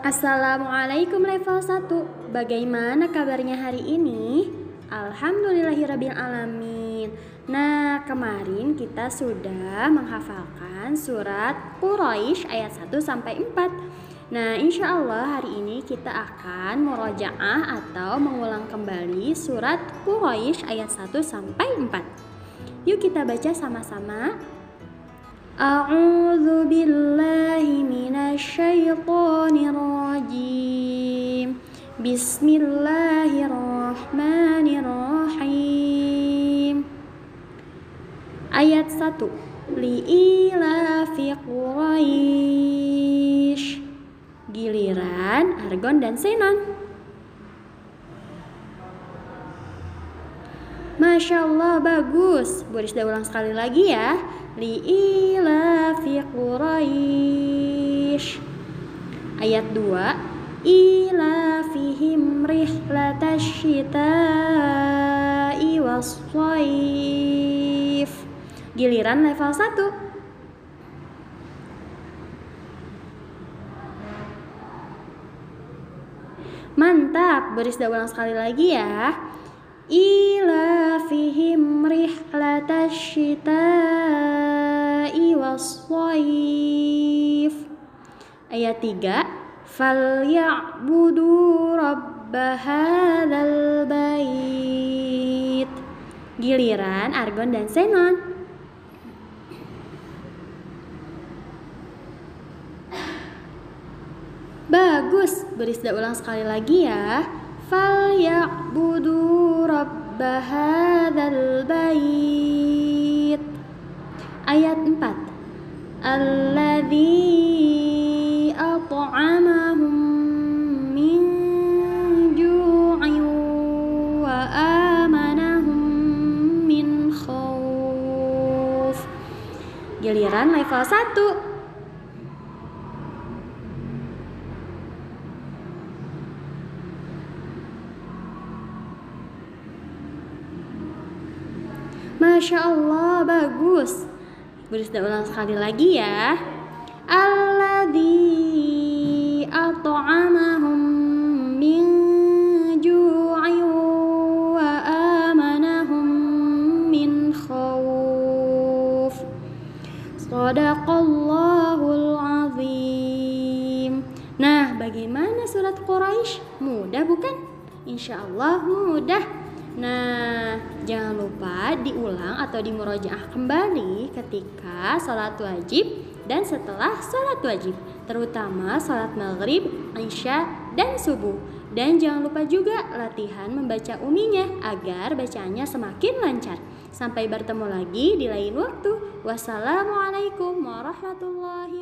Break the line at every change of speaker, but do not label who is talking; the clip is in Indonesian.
Assalamualaikum level 1 Bagaimana kabarnya hari ini? Alhamdulillahirrabbilalamin Nah kemarin kita sudah menghafalkan surat Quraisy ayat 1-4 Nah insya Allah hari ini kita akan murojaah atau mengulang kembali surat Quraisy ayat 1-4 Yuk kita baca sama-sama. A'udzu billahi Bismillahirrahmanirrahim. Ayat 1 Li'ilafi Quraish. Giliran Argon dan Senan Masya Allah bagus. Boris udah ulang sekali lagi ya. Li'ilafi Quraish. Ayat 2 Ilafihim rihlatash syita'i wassaif. Giliran level 1 Mantap, Boris dah ulang sekali lagi ya. Ilafihim rihlatash syita'i wassaif. Ayat 3 Falyabudu rabba hadzal bait Giliran Argon dan Senon. Bagus, beri ulang sekali lagi ya. falyabudu rabb hadzal bait ayat 4 alladzi at'amahum giliran level 1 Masya Allah, bagus. Beri ulang sekali lagi ya. Alladzi Sadaqallahul azim. Nah, bagaimana surat Quraisy? Mudah bukan? Insya Allah mudah. Nah, jangan lupa diulang atau dimurojaah kembali ketika sholat wajib dan setelah sholat wajib, terutama sholat maghrib, isya, dan subuh. Dan jangan lupa juga latihan membaca uminya agar bacaannya semakin lancar. Sampai bertemu lagi di lain waktu. Wassalamualaikum warahmatullahi